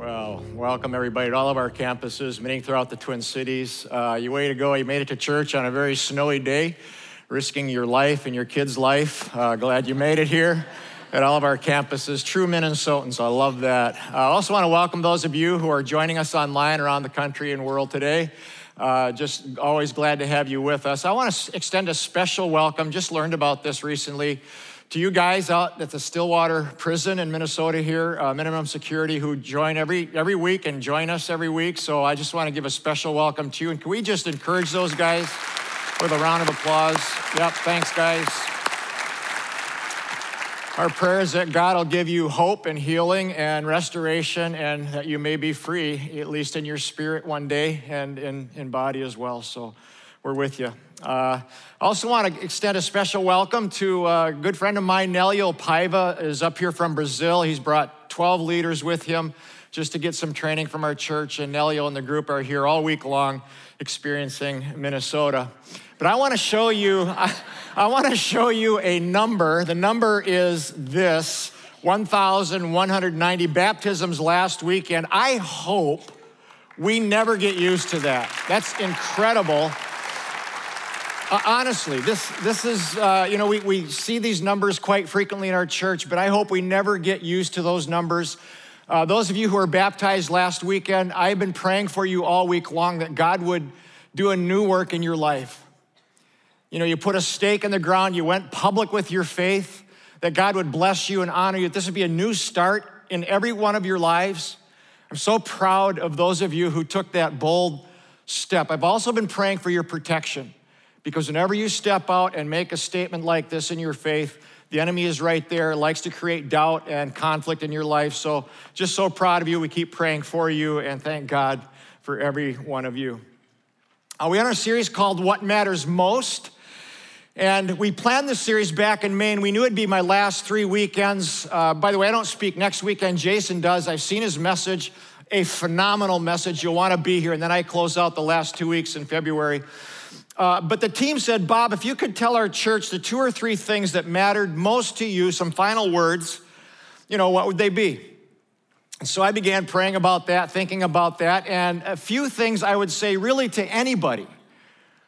Well, welcome everybody to all of our campuses, meeting throughout the Twin Cities. Uh, you way to go. You made it to church on a very snowy day, risking your life and your kids' life. Uh, glad you made it here at all of our campuses. True Minnesotans, I love that. I also want to welcome those of you who are joining us online around the country and world today. Uh, just always glad to have you with us. I want to extend a special welcome, just learned about this recently to you guys out at the Stillwater prison in Minnesota here, uh, minimum security, who join every, every week and join us every week. So I just want to give a special welcome to you. And can we just encourage those guys with a round of applause? Yep, thanks, guys. Our prayer is that God will give you hope and healing and restoration and that you may be free, at least in your spirit one day and in, in body as well. So we're with you. Uh, I also want to extend a special welcome to a good friend of mine, Nelio Paiva, is up here from Brazil. He's brought 12 leaders with him just to get some training from our church, and Nelio and the group are here all week long experiencing Minnesota. But I want to show you, I, I want to show you a number. The number is this 1,190 baptisms last weekend. I hope we never get used to that. That's incredible. Uh, honestly, this, this is, uh, you know, we, we see these numbers quite frequently in our church, but I hope we never get used to those numbers. Uh, those of you who were baptized last weekend, I've been praying for you all week long that God would do a new work in your life. You know, you put a stake in the ground, you went public with your faith, that God would bless you and honor you. This would be a new start in every one of your lives. I'm so proud of those of you who took that bold step. I've also been praying for your protection. Because whenever you step out and make a statement like this in your faith, the enemy is right there, likes to create doubt and conflict in your life. So, just so proud of you. We keep praying for you and thank God for every one of you. Uh, we are on a series called What Matters Most. And we planned this series back in May, and we knew it'd be my last three weekends. Uh, by the way, I don't speak next weekend, Jason does. I've seen his message, a phenomenal message. You'll want to be here. And then I close out the last two weeks in February. Uh, but the team said, Bob, if you could tell our church the two or three things that mattered most to you, some final words, you know, what would they be? And So I began praying about that, thinking about that, and a few things I would say really to anybody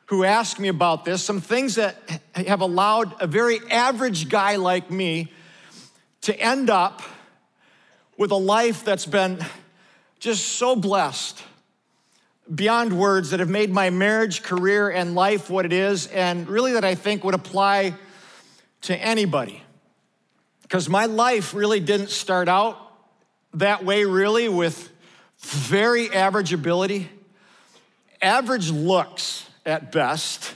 who asked me about this, some things that have allowed a very average guy like me to end up with a life that's been just so blessed beyond words that have made my marriage, career, and life what it is, and really that I think would apply to anybody. Because my life really didn't start out that way, really, with very average ability, average looks at best,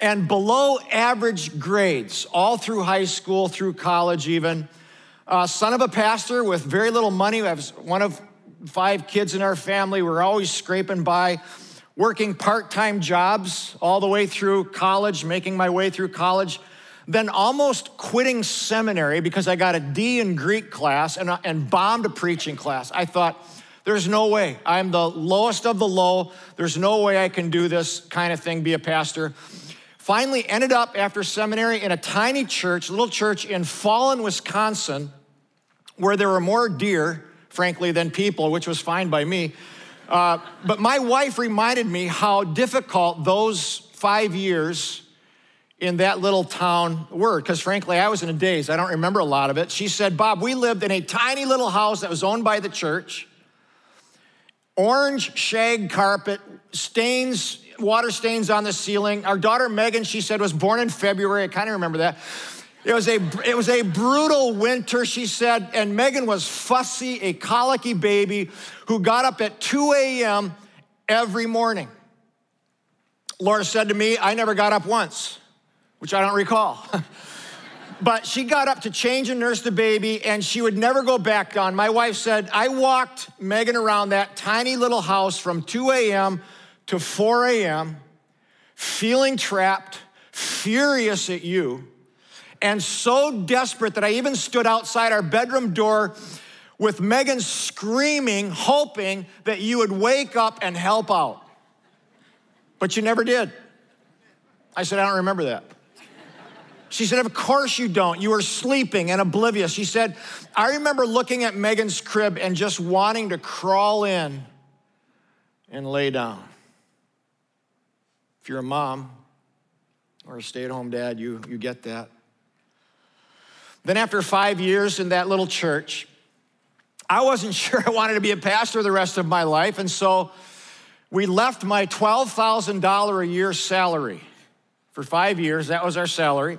and below average grades, all through high school, through college, even. Uh, son of a pastor with very little money. I was one of five kids in our family. We're always scraping by, working part time jobs all the way through college, making my way through college. Then almost quitting seminary because I got a D in Greek class and, uh, and bombed a preaching class. I thought, there's no way. I'm the lowest of the low. There's no way I can do this kind of thing, be a pastor. Finally, ended up after seminary in a tiny church, little church in Fallen, Wisconsin, where there were more deer frankly, than people, which was fine by me. Uh, but my wife reminded me how difficult those five years in that little town were, because frankly, I was in a daze. I don't remember a lot of it. She said, Bob, we lived in a tiny little house that was owned by the church, orange shag carpet, stains, water stains on the ceiling. Our daughter Megan, she said, was born in February. I kind of remember that. It was, a, it was a brutal winter, she said, and Megan was fussy, a colicky baby who got up at 2 a.m. every morning. Laura said to me, I never got up once, which I don't recall. but she got up to change and nurse the baby, and she would never go back down. My wife said, I walked Megan around that tiny little house from 2 a.m. to 4 a.m., feeling trapped, furious at you and so desperate that I even stood outside our bedroom door with Megan screaming, hoping that you would wake up and help out. But you never did. I said, I don't remember that. She said, Of course you don't. You were sleeping and oblivious. She said, I remember looking at Megan's crib and just wanting to crawl in and lay down. If you're a mom or a stay at home dad, you, you get that. Then, after five years in that little church, I wasn't sure I wanted to be a pastor the rest of my life. And so we left my $12,000 a year salary for five years. That was our salary.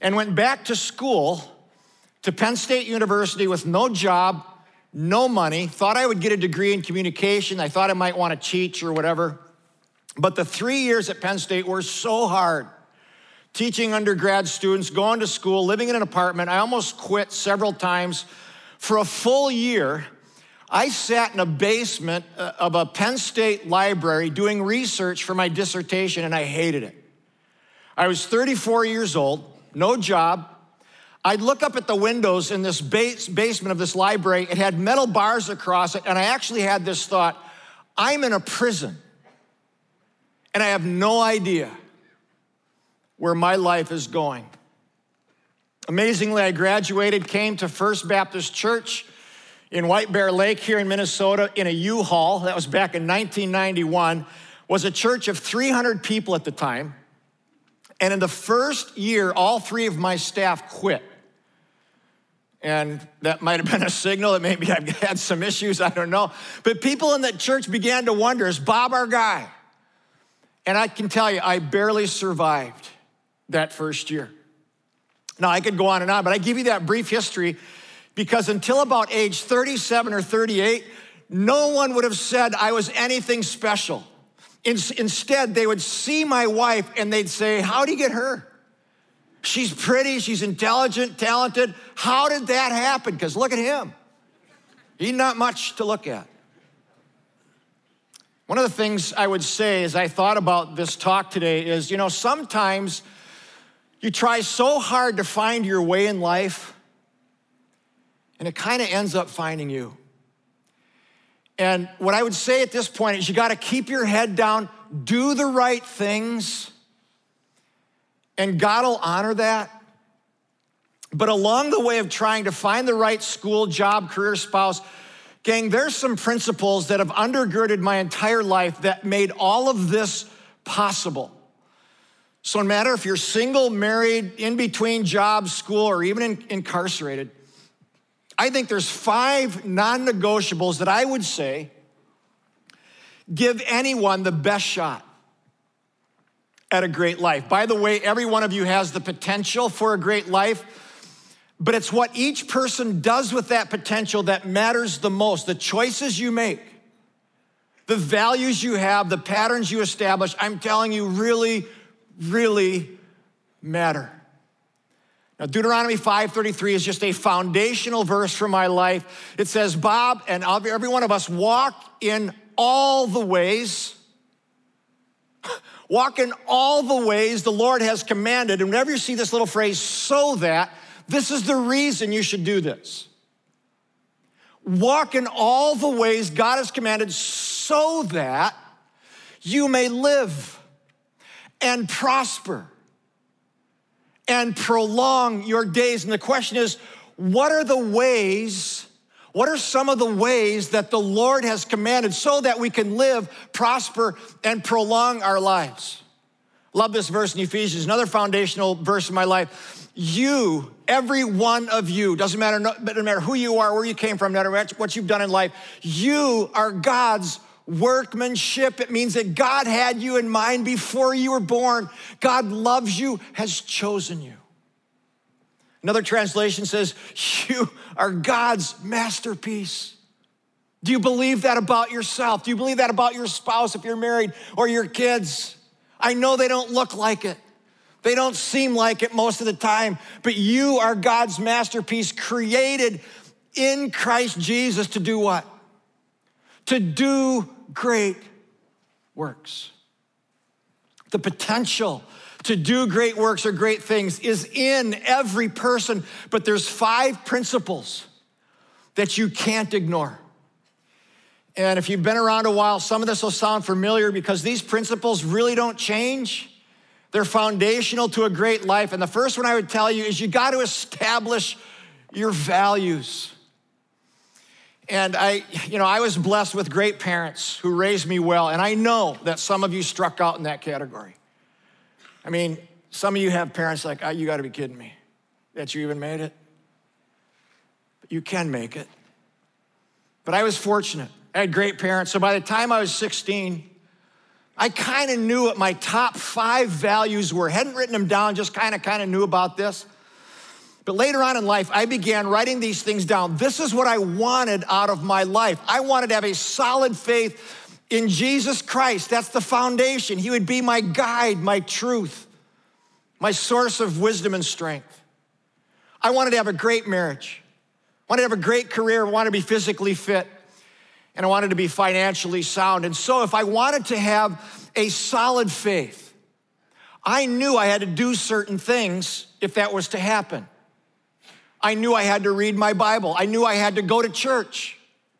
And went back to school to Penn State University with no job, no money. Thought I would get a degree in communication. I thought I might want to teach or whatever. But the three years at Penn State were so hard teaching undergrad students, going to school, living in an apartment. I almost quit several times. For a full year, I sat in a basement uh, of a Penn State library doing research for my dissertation, and I hated it. I was 34 years old, no job. I'd look up at the windows in this base basement of this library. It had metal bars across it, and I actually had this thought I'm in a prison, and I have no idea where my life is going. Amazingly, I graduated, came to First Baptist Church in White Bear Lake here in Minnesota in a U-Haul. That was back in 1991. Was a church of 300 people at the time. And in the first year, all three of my staff quit. And that might have been a signal that maybe I've had some issues, I don't know. But people in that church began to wonder is Bob our guy? And I can tell you, I barely survived that first year. Now, I could go on and on, but I give you that brief history because until about age 37 or 38, no one would have said I was anything special. In, instead, they would see my wife and they'd say, How'd you get her? She's pretty, she's intelligent, talented. How did that happen? Because look at him. He's not much to look at. One of the things I would say as I thought about this talk today is you know, sometimes you try so hard to find your way in life, and it kind of ends up finding you. And what I would say at this point is you got to keep your head down, do the right things, and God will honor that. But along the way of trying to find the right school, job, career, spouse, gang, there's some principles that have undergirded my entire life that made all of this possible. So, no matter if you're single, married, in between jobs, school, or even in, incarcerated, I think there's five non negotiables that I would say give anyone the best shot at a great life. By the way, every one of you has the potential for a great life, but it's what each person does with that potential that matters the most. The choices you make, the values you have, the patterns you establish, I'm telling you, really really matter. Now, Deuteronomy 5:33 is just a foundational verse for my life. It says, Bob and every one of us walk in all the ways, walk in all the ways the Lord has commanded. And whenever you see this little phrase, so that, this is the reason you should do this. Walk in all the ways God has commanded so that you may live and prosper and prolong your days. And the question is, what are the ways? What are some of the ways that the Lord has commanded so that we can live, prosper, and prolong our lives? Love this verse in Ephesians, another foundational verse in my life. You, every one of you, doesn't matter, doesn't matter who you are, where you came from, no matter what you've done in life, you are God's workmanship. It means that God had you in mind before you were born. God loves you, has chosen you. Another translation says, You are God's masterpiece. Do you believe that about yourself? Do you believe that about your spouse if you're married or your kids? I know they don't look like it. They don't seem like it most of the time, but you are God's masterpiece created in Christ Jesus to do what? To do great works. The potential to do great works or great things is in every person, but there's five principles that you can't ignore. And if you've been around a while, some of this will sound familiar because these principles really don't change. They're foundational to a great life. And the first one I would tell you is you got to establish your values. And I, you know, I was blessed with great parents who raised me well. And I know that some of you struck out in that category. I mean, some of you have parents like, oh, you got to be kidding me that you even made it. But you can make it. But I was fortunate. I had great parents. So by the time I was 16, I kind of knew what my top five values were. Hadn't written them down, just kind of kind of knew about this. But later on in life, I began writing these things down. This is what I wanted out of my life. I wanted to have a solid faith in Jesus Christ. That's the foundation. He would be my guide, my truth, my source of wisdom and strength. I wanted to have a great marriage. I wanted to have a great career. I wanted to be physically fit and I wanted to be financially sound. And so, if I wanted to have a solid faith, I knew I had to do certain things if that was to happen. I knew I had to read my Bible. I knew I had to go to church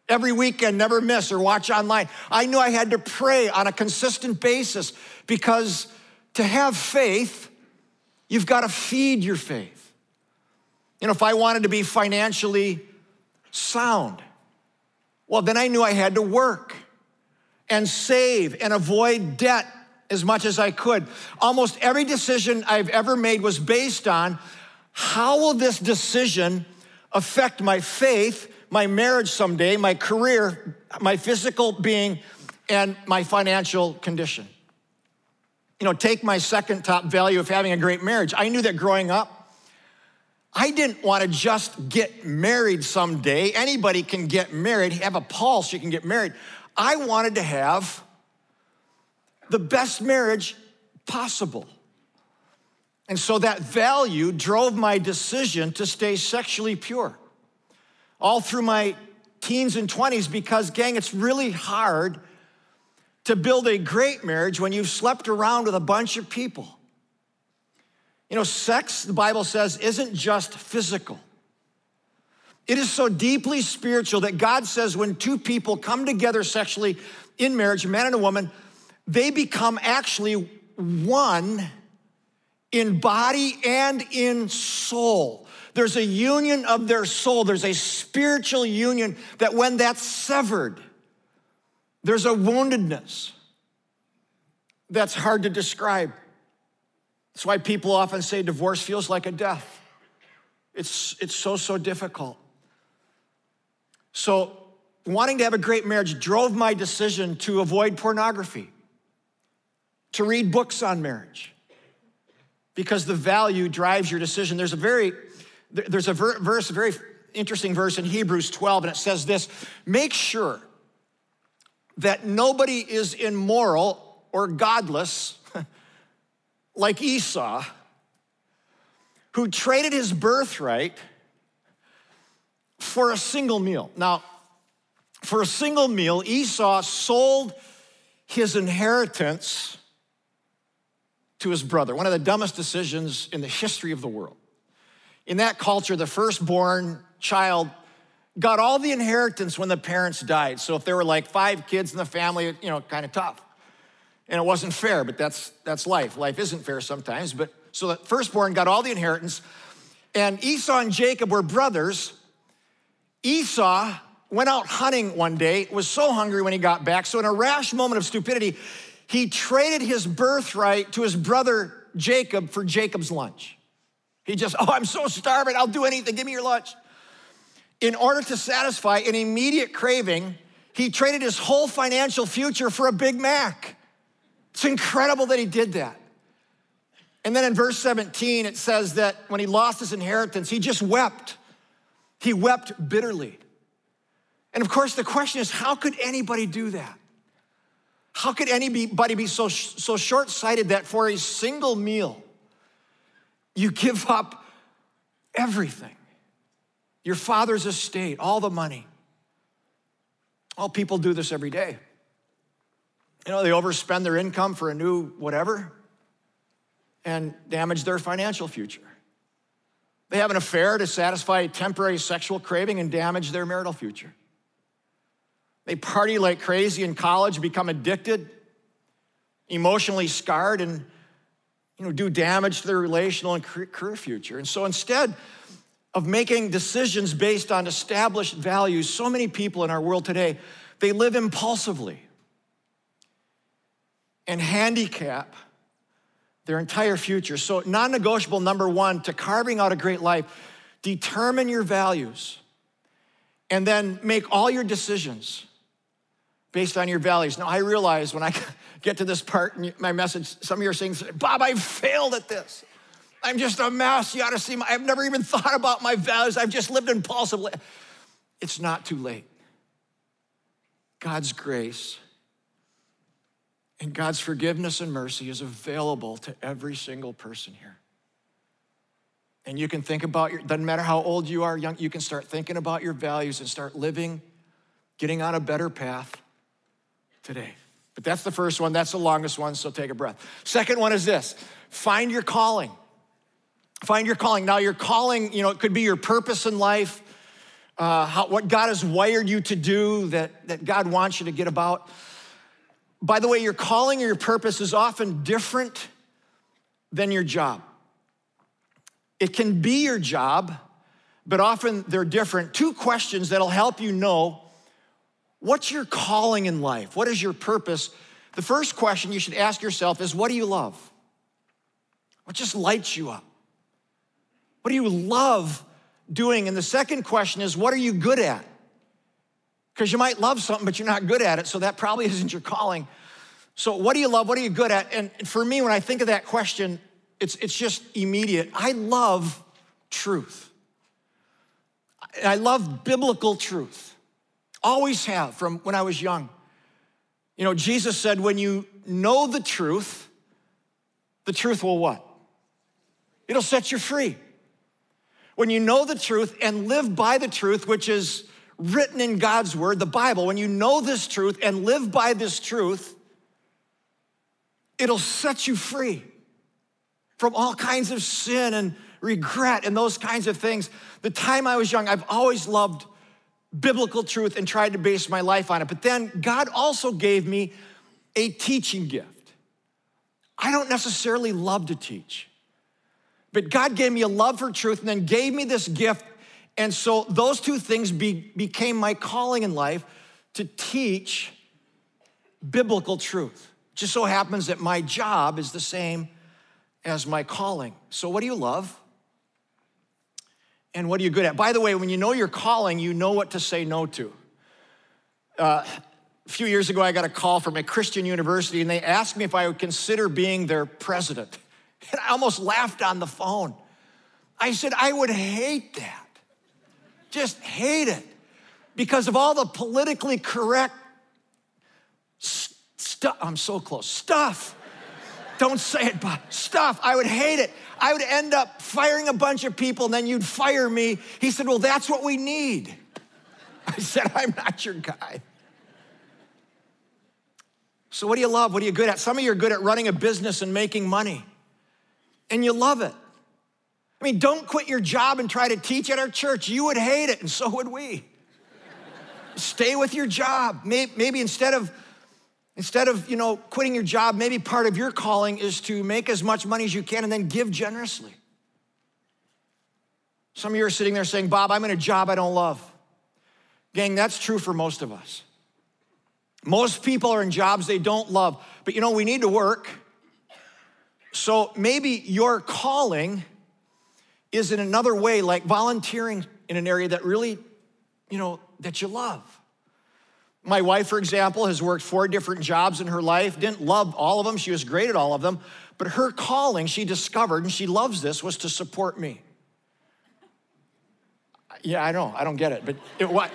every weekend, never miss, or watch online. I knew I had to pray on a consistent basis because to have faith, you've got to feed your faith. You know, if I wanted to be financially sound, well, then I knew I had to work and save and avoid debt as much as I could. Almost every decision I've ever made was based on how will this decision affect my faith, my marriage someday, my career, my physical being, and my financial condition? You know, take my second top value of having a great marriage. I knew that growing up, I didn't want to just get married someday. Anybody can get married, have a pulse, you can get married. I wanted to have the best marriage possible. And so that value drove my decision to stay sexually pure all through my teens and 20s because, gang, it's really hard to build a great marriage when you've slept around with a bunch of people. You know, sex, the Bible says, isn't just physical. It is so deeply spiritual that God says when two people come together sexually in marriage, a man and a woman, they become actually one in body and in soul. There's a union of their soul, there's a spiritual union that when that's severed, there's a woundedness that's hard to describe. That's why people often say divorce feels like a death. It's, it's so, so difficult. So, wanting to have a great marriage drove my decision to avoid pornography, to read books on marriage, because the value drives your decision. There's a very, there's a verse, a very interesting verse in Hebrews 12, and it says this Make sure that nobody is immoral or godless like Esau, who traded his birthright for a single meal. Now, for a single meal, Esau sold his inheritance to his brother, one of the dumbest decisions in the history of the world. In that culture, the firstborn child got all the inheritance when the parents died. So if there were like five kids in the family, you know, kind of tough and it wasn't fair, but that's that's life. Life isn't fair sometimes, but so the firstborn got all the inheritance, and Esau and Jacob were brothers. Esau went out hunting one day, was so hungry when he got back, so in a rash moment of stupidity, he traded his birthright to his brother Jacob for Jacob's lunch. He just, oh, I'm so starving, I'll do anything, give me your lunch. In order to satisfy an immediate craving, he traded his whole financial future for a Big Mac. It's incredible that he did that. And then in verse 17, it says that when he lost his inheritance, he just wept. He wept bitterly. And of course, the question is how could anybody do that? How could anybody be so, so short sighted that for a single meal, you give up everything? Your father's estate, all the money. All people do this every day. You know, they overspend their income for a new whatever and damage their financial future. They have an affair to satisfy a temporary sexual craving and damage their marital future. They party like crazy in college, become addicted, emotionally scarred, and you know, do damage to their relational and career future. And so instead of making decisions based on established values, so many people in our world today, they live impulsively and handicap their entire future. So, non negotiable number one to carving out a great life, determine your values and then make all your decisions based on your values. Now, I realize when I get to this part in my message, some of you are saying, Bob, I failed at this. I'm just a mess. You ought to see, my, I've never even thought about my values. I've just lived impulsively. It's not too late. God's grace and God's forgiveness and mercy is available to every single person here. And you can think about your, doesn't matter how old you are, young, you can start thinking about your values and start living, getting on a better path today. But that's the first one, that's the longest one, so take a breath. Second one is this find your calling. Find your calling. Now, your calling, you know, it could be your purpose in life, uh, how, what God has wired you to do that, that God wants you to get about. By the way, your calling or your purpose is often different than your job. It can be your job, but often they're different. Two questions that'll help you know what's your calling in life? What is your purpose? The first question you should ask yourself is what do you love? What just lights you up? What do you love doing? And the second question is, what are you good at? Because you might love something, but you're not good at it, so that probably isn't your calling. So, what do you love? What are you good at? And for me, when I think of that question, it's, it's just immediate. I love truth. I love biblical truth. Always have from when I was young. You know, Jesus said, when you know the truth, the truth will what? It'll set you free when you know the truth and live by the truth, which is written in God's word, the Bible, when you know this truth and live by this truth, it'll set you free from all kinds of sin and regret and those kinds of things. The time I was young, I've always loved biblical truth and tried to base my life on it. But then God also gave me a teaching gift. I don't necessarily love to teach. But God gave me a love for truth and then gave me this gift. And so those two things be, became my calling in life to teach biblical truth. It just so happens that my job is the same as my calling. So, what do you love? And what are you good at? By the way, when you know your calling, you know what to say no to. Uh, a few years ago, I got a call from a Christian university, and they asked me if I would consider being their president. And I almost laughed on the phone. I said, I would hate that. Just hate it. Because of all the politically correct stuff. I'm so close. Stuff. Don't say it, but stuff. I would hate it. I would end up firing a bunch of people and then you'd fire me. He said, Well, that's what we need. I said, I'm not your guy. So, what do you love? What are you good at? Some of you are good at running a business and making money and you love it. I mean, don't quit your job and try to teach at our church. You would hate it, and so would we. Stay with your job. Maybe instead of instead of you know quitting your job, maybe part of your calling is to make as much money as you can and then give generously. Some of you are sitting there saying, Bob, I'm in a job I don't love. Gang, that's true for most of us. Most people are in jobs they don't love, but you know, we need to work. So maybe your calling is in another way, like volunteering in an area that really, you know, that you love. My wife, for example, has worked four different jobs in her life, didn't love all of them. She was great at all of them. But her calling, she discovered, and she loves this, was to support me. Yeah, I know, I don't get it, but it what,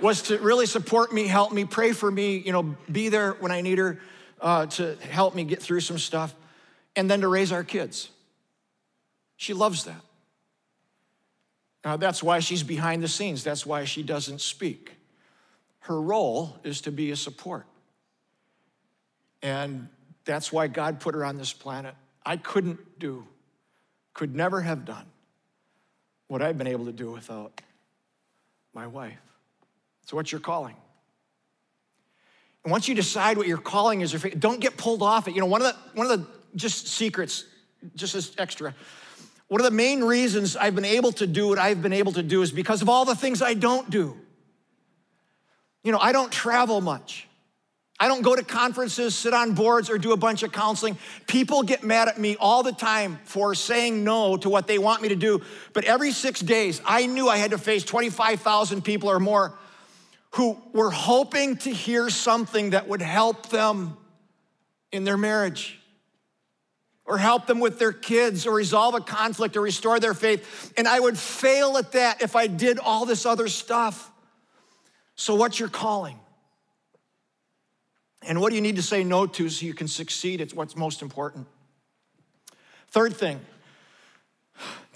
was to really support me, help me, pray for me, you know, be there when I need her uh, to help me get through some stuff and then to raise our kids. She loves that. Now, that's why she's behind the scenes. That's why she doesn't speak. Her role is to be a support. And that's why God put her on this planet. I couldn't do, could never have done what I've been able to do without my wife. So, what's your calling? And once you decide what your calling is, don't get pulled off it. You know, one of the, one of the just secrets just as extra. One of the main reasons I've been able to do what I've been able to do is because of all the things I don't do. You know, I don't travel much. I don't go to conferences, sit on boards, or do a bunch of counseling. People get mad at me all the time for saying no to what they want me to do. But every six days, I knew I had to face 25,000 people or more who were hoping to hear something that would help them in their marriage or help them with their kids or resolve a conflict or restore their faith. And I would fail at that if I did all this other stuff. So, what's your calling? And what do you need to say no to so you can succeed? It's what's most important. Third thing,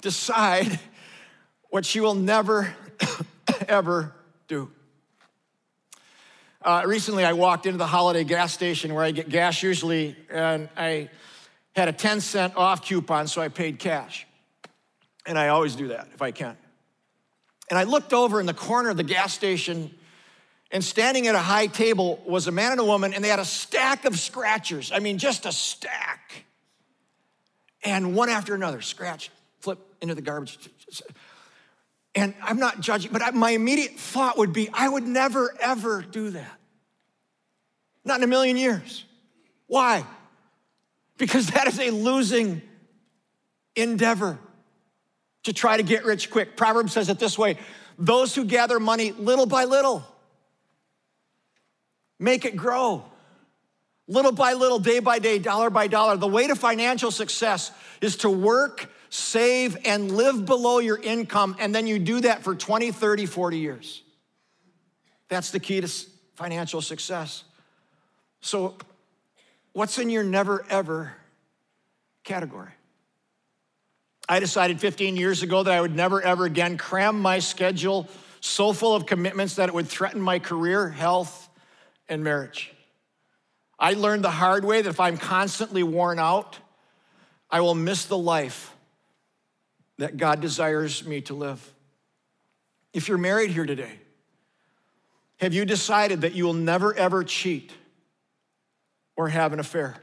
decide what you will never, ever do. Uh, recently, I walked into the holiday gas station where I get gas usually, and I had a 10 cent off coupon, so I paid cash. And I always do that if I can. And I looked over in the corner of the gas station and standing at a high table was a man and a woman, and they had a stack of scratchers. I mean, just a stack. And one after another, scratch, flip into the garbage. And I'm not judging, but my immediate thought would be I would never, ever do that. Not in a million years. Why? Because that is a losing endeavor to try to get rich quick. Proverbs says it this way those who gather money little by little Make it grow. Little by little, day by day, dollar by dollar. The way to financial success is to work, save, and live below your income, and then you do that for 20, 30, 40 years. That's the key to financial success. So, what's in your never ever category? I decided 15 years ago that I would never ever again cram my schedule so full of commitments that it would threaten my career, health, and marriage. I learned the hard way that if I'm constantly worn out, I will miss the life that God desires me to live. If you're married here today, have you decided that you will never ever cheat or have an affair?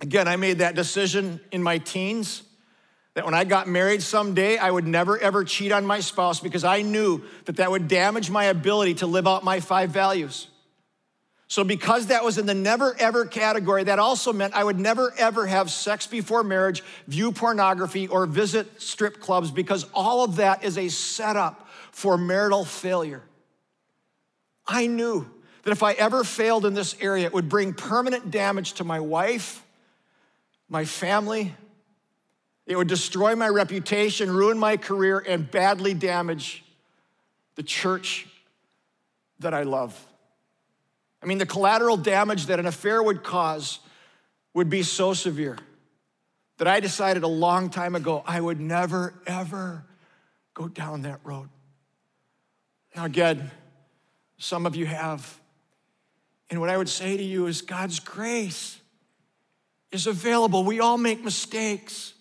Again, I made that decision in my teens that when I got married someday, I would never ever cheat on my spouse because I knew that that would damage my ability to live out my five values. So, because that was in the never ever category, that also meant I would never ever have sex before marriage, view pornography, or visit strip clubs because all of that is a setup for marital failure. I knew that if I ever failed in this area, it would bring permanent damage to my wife, my family. It would destroy my reputation, ruin my career, and badly damage the church that I love. I mean, the collateral damage that an affair would cause would be so severe that I decided a long time ago I would never, ever go down that road. Now, again, some of you have. And what I would say to you is God's grace is available. We all make mistakes.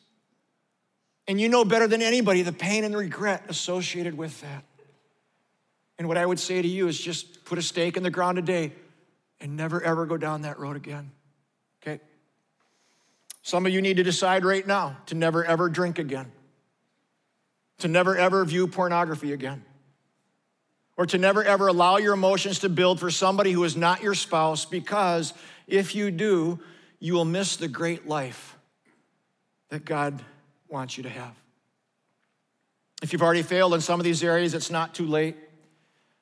And you know better than anybody the pain and the regret associated with that. And what I would say to you is just put a stake in the ground today and never ever go down that road again. Okay? Some of you need to decide right now to never ever drink again, to never ever view pornography again, or to never ever allow your emotions to build for somebody who is not your spouse, because if you do, you will miss the great life that God wants you to have. If you've already failed in some of these areas, it's not too late.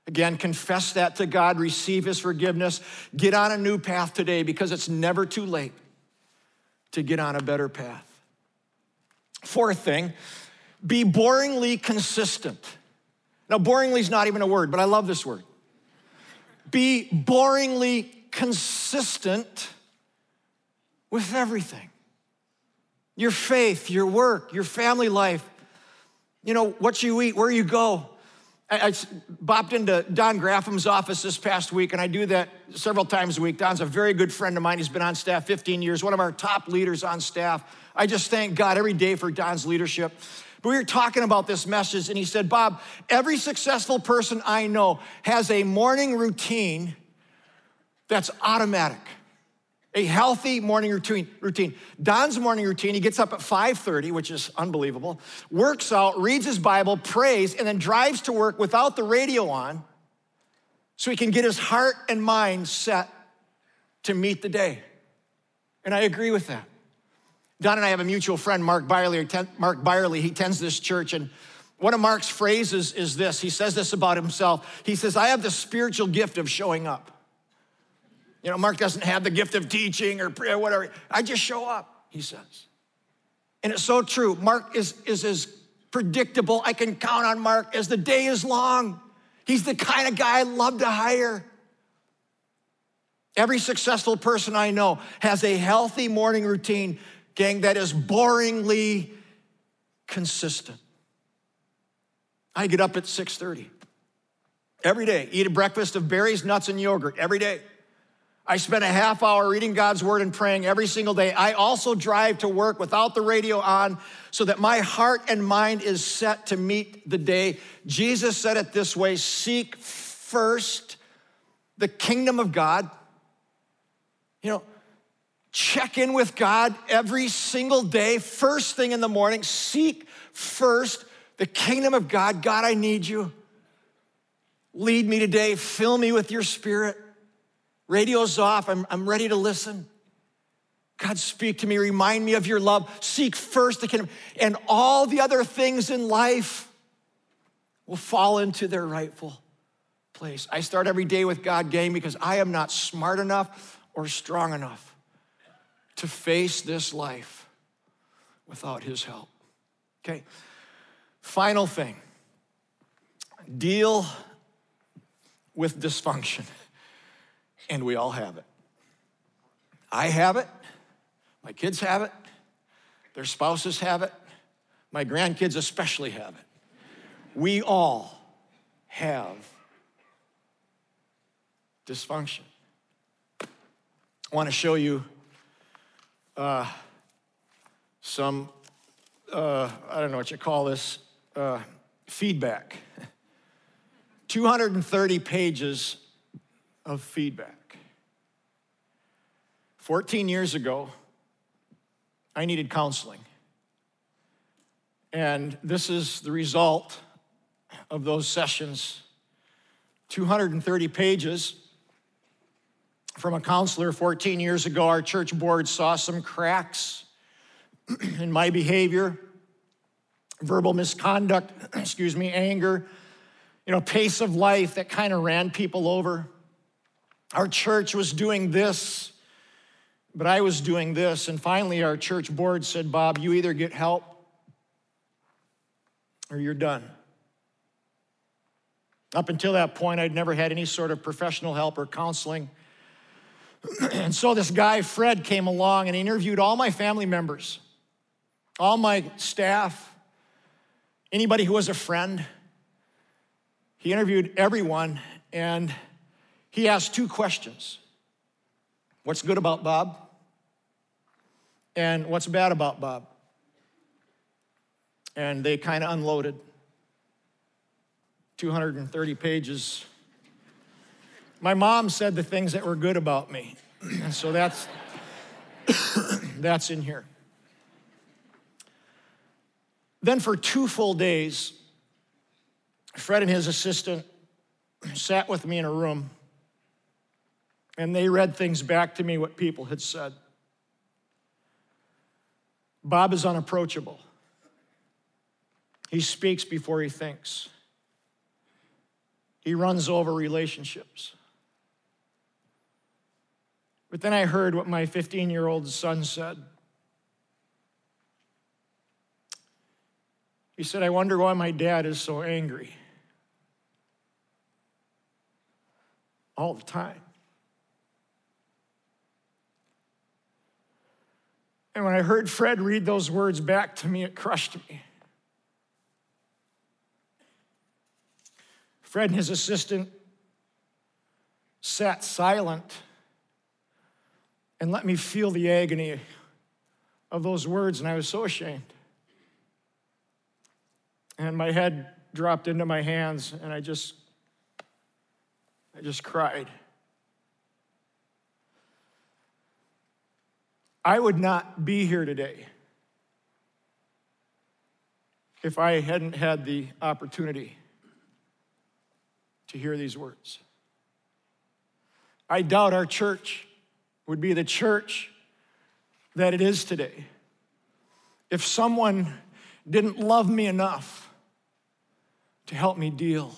Again, confess that to God, receive His forgiveness, get on a new path today because it's never too late to get on a better path. Fourth thing, be boringly consistent. Now, boringly is not even a word, but I love this word. Be boringly consistent with everything your faith, your work, your family life, you know, what you eat, where you go. I, I bopped into Don Graffam's office this past week, and I do that several times a week. Don's a very good friend of mine. He's been on staff 15 years, one of our top leaders on staff. I just thank God every day for Don's leadership. But we were talking about this message, and he said, Bob, every successful person I know has a morning routine that's automatic. A healthy morning routine. Routine. Don's morning routine. He gets up at 5:30, which is unbelievable. Works out, reads his Bible, prays, and then drives to work without the radio on, so he can get his heart and mind set to meet the day. And I agree with that. Don and I have a mutual friend, Mark Byerly. Mark Byerly, he tends this church, and one of Mark's phrases is this. He says this about himself. He says, I have the spiritual gift of showing up. You know, Mark doesn't have the gift of teaching or whatever. I just show up, he says. And it's so true. Mark is, is as predictable. I can count on Mark as the day is long. He's the kind of guy I love to hire. Every successful person I know has a healthy morning routine, gang, that is boringly consistent. I get up at 6:30 every day, eat a breakfast of berries, nuts, and yogurt every day. I spend a half hour reading God's word and praying every single day. I also drive to work without the radio on so that my heart and mind is set to meet the day. Jesus said it this way seek first the kingdom of God. You know, check in with God every single day, first thing in the morning. Seek first the kingdom of God. God, I need you. Lead me today, fill me with your spirit. Radio's off. I'm, I'm ready to listen. God, speak to me. Remind me of your love. Seek first the kingdom. And all the other things in life will fall into their rightful place. I start every day with God, gang, because I am not smart enough or strong enough to face this life without His help. Okay, final thing deal with dysfunction and we all have it. I have it, my kids have it, their spouses have it, my grandkids especially have it. We all have dysfunction. I want to show you uh, some, uh, I don't know what you call this, uh, feedback. 230 pages of feedback. 14 years ago, I needed counseling. And this is the result of those sessions 230 pages from a counselor 14 years ago. Our church board saw some cracks in my behavior, verbal misconduct, excuse me, anger, you know, pace of life that kind of ran people over. Our church was doing this but I was doing this, and finally, our church board said, Bob, you either get help or you're done. Up until that point, I'd never had any sort of professional help or counseling. and so this guy, Fred, came along and interviewed all my family members, all my staff, anybody who was a friend. He interviewed everyone, and he asked two questions. What's good about Bob? And what's bad about Bob? And they kind of unloaded 230 pages. My mom said the things that were good about me. And so that's that's in here. Then for two full days, Fred and his assistant sat with me in a room and they read things back to me what people had said. Bob is unapproachable. He speaks before he thinks. He runs over relationships. But then I heard what my 15 year old son said. He said, I wonder why my dad is so angry all the time. And when I heard Fred read those words back to me, it crushed me. Fred and his assistant sat silent and let me feel the agony of those words, and I was so ashamed. And my head dropped into my hands, and I just, I just cried. I would not be here today if I hadn't had the opportunity to hear these words. I doubt our church would be the church that it is today if someone didn't love me enough to help me deal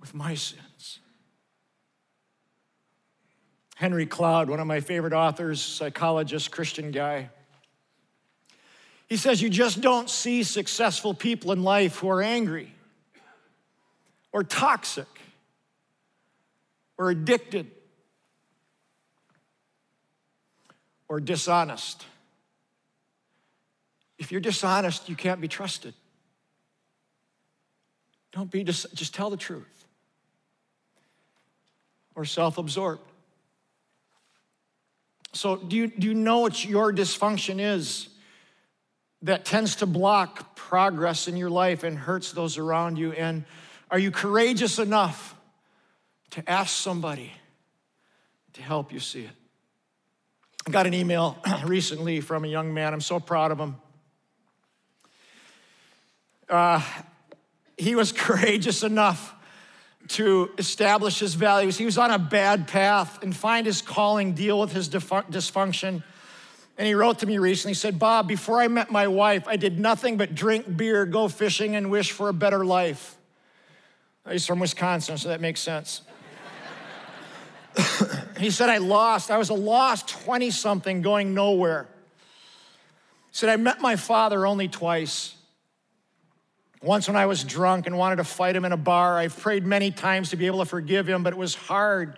with my sins. Henry Cloud, one of my favorite authors, psychologist, Christian guy, he says, You just don't see successful people in life who are angry or toxic or addicted or dishonest. If you're dishonest, you can't be trusted. Don't be, dis- just tell the truth. Or self absorbed. So, do you, do you know what your dysfunction is that tends to block progress in your life and hurts those around you? And are you courageous enough to ask somebody to help you see it? I got an email recently from a young man. I'm so proud of him. Uh, he was courageous enough to establish his values. He was on a bad path and find his calling, deal with his dysfunction. And he wrote to me recently, he said, Bob, before I met my wife, I did nothing but drink beer, go fishing, and wish for a better life. He's from Wisconsin, so that makes sense. he said, I lost. I was a lost 20 something going nowhere. He said, I met my father only twice. Once, when I was drunk and wanted to fight him in a bar, I've prayed many times to be able to forgive him, but it was hard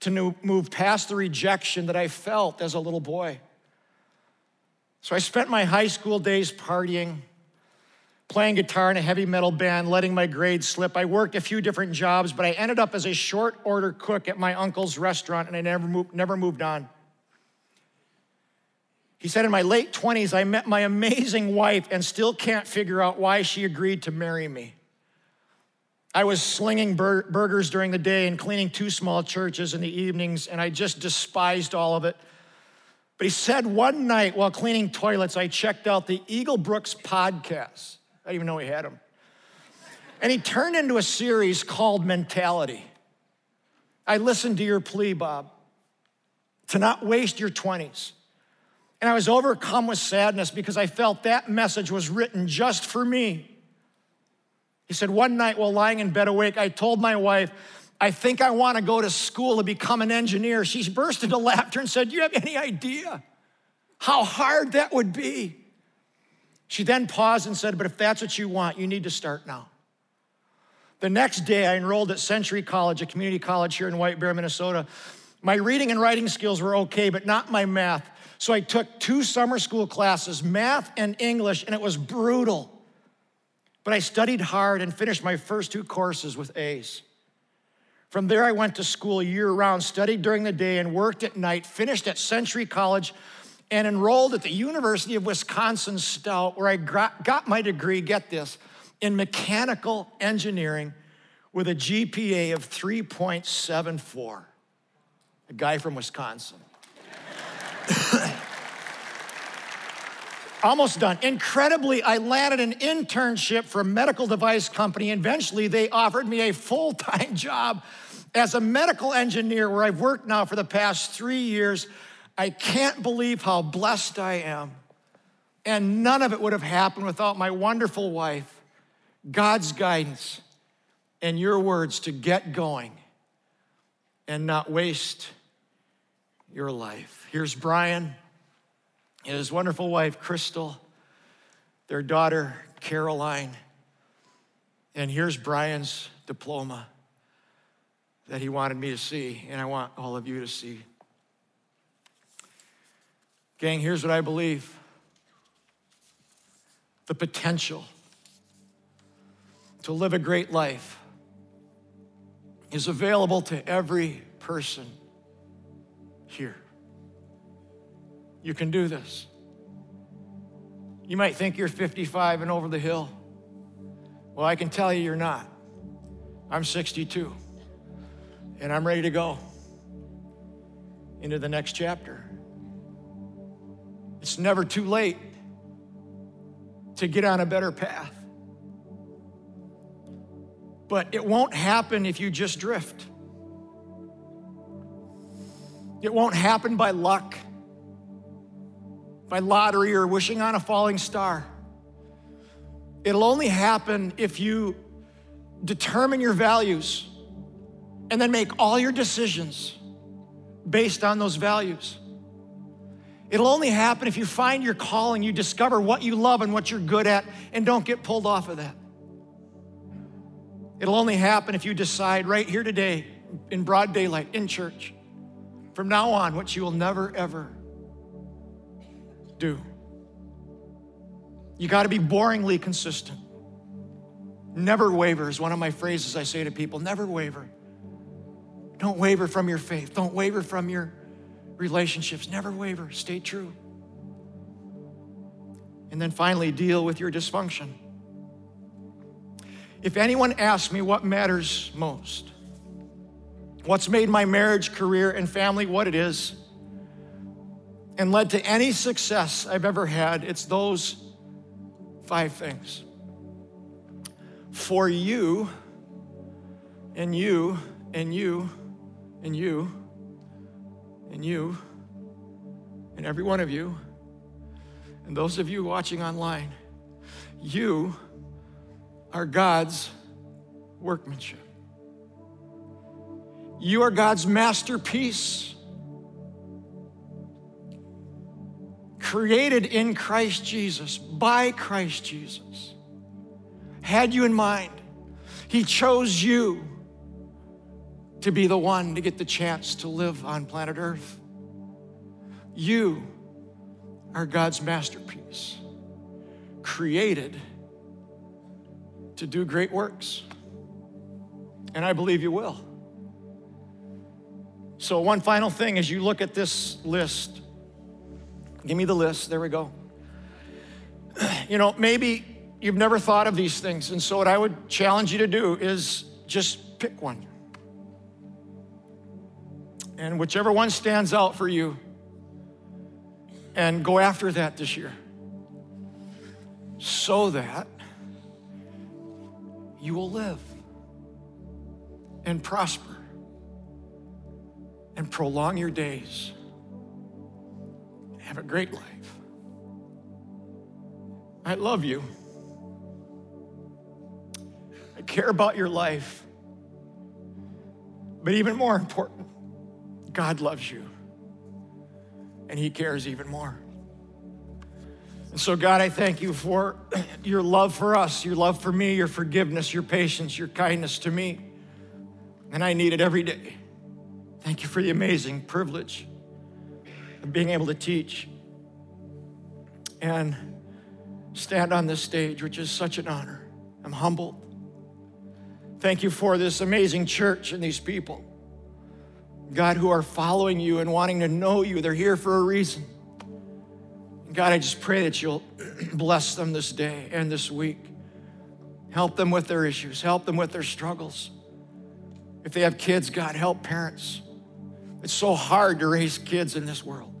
to move past the rejection that I felt as a little boy. So I spent my high school days partying, playing guitar in a heavy metal band, letting my grades slip. I worked a few different jobs, but I ended up as a short order cook at my uncle's restaurant and I never moved, never moved on. He said, In my late 20s, I met my amazing wife and still can't figure out why she agreed to marry me. I was slinging bur- burgers during the day and cleaning two small churches in the evenings, and I just despised all of it. But he said one night while cleaning toilets, I checked out the Eagle Brooks podcast. I didn't even know he had them. And he turned into a series called Mentality. I listened to your plea, Bob, to not waste your 20s and I was overcome with sadness because I felt that message was written just for me. He said, One night while lying in bed awake, I told my wife, I think I want to go to school to become an engineer. She burst into laughter and said, Do you have any idea how hard that would be? She then paused and said, But if that's what you want, you need to start now. The next day, I enrolled at Century College, a community college here in White Bear, Minnesota. My reading and writing skills were okay, but not my math. So I took two summer school classes, math and English, and it was brutal. But I studied hard and finished my first two courses with A's. From there, I went to school year round, studied during the day, and worked at night, finished at Century College, and enrolled at the University of Wisconsin Stout, where I got my degree, get this, in mechanical engineering with a GPA of 3.74. A guy from Wisconsin. Almost done. Incredibly, I landed an internship for a medical device company. Eventually, they offered me a full time job as a medical engineer where I've worked now for the past three years. I can't believe how blessed I am. And none of it would have happened without my wonderful wife, God's guidance, and your words to get going and not waste your life. Here's Brian and his wonderful wife, Crystal, their daughter, Caroline. And here's Brian's diploma that he wanted me to see, and I want all of you to see. Gang, here's what I believe the potential to live a great life is available to every person here. You can do this. You might think you're 55 and over the hill. Well, I can tell you you're not. I'm 62, and I'm ready to go into the next chapter. It's never too late to get on a better path. But it won't happen if you just drift. It won't happen by luck, by lottery, or wishing on a falling star. It'll only happen if you determine your values and then make all your decisions based on those values. It'll only happen if you find your calling, you discover what you love and what you're good at, and don't get pulled off of that. It'll only happen if you decide right here today, in broad daylight, in church, from now on, what you will never, ever do. You got to be boringly consistent. Never waver is one of my phrases I say to people. Never waver. Don't waver from your faith. Don't waver from your relationships. Never waver. Stay true. And then finally, deal with your dysfunction. If anyone asks me what matters most, what's made my marriage, career, and family what it is, and led to any success I've ever had, it's those five things. For you, and you, and you, and you, and you, and every one of you, and those of you watching online, you are God's workmanship. You are God's masterpiece, created in Christ Jesus, by Christ Jesus. Had you in mind. He chose you to be the one to get the chance to live on planet Earth. You are God's masterpiece, created to do great works. And I believe you will. So, one final thing as you look at this list, give me the list. There we go. You know, maybe you've never thought of these things. And so, what I would challenge you to do is just pick one. And whichever one stands out for you, and go after that this year. So that you will live and prosper and prolong your days. Have a great life. I love you. I care about your life. But even more important, God loves you and He cares even more. And so, God, I thank you for your love for us, your love for me, your forgiveness, your patience, your kindness to me. And I need it every day. Thank you for the amazing privilege of being able to teach and stand on this stage, which is such an honor. I'm humbled. Thank you for this amazing church and these people, God, who are following you and wanting to know you. They're here for a reason. God, I just pray that you'll bless them this day and this week. Help them with their issues, help them with their struggles. If they have kids, God, help parents. It's so hard to raise kids in this world.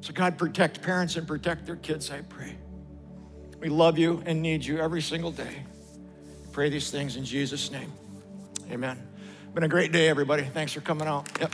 So, God, protect parents and protect their kids, I pray. We love you and need you every single day. Pray these things in Jesus' name. Amen. Been a great day, everybody. Thanks for coming out. Yep.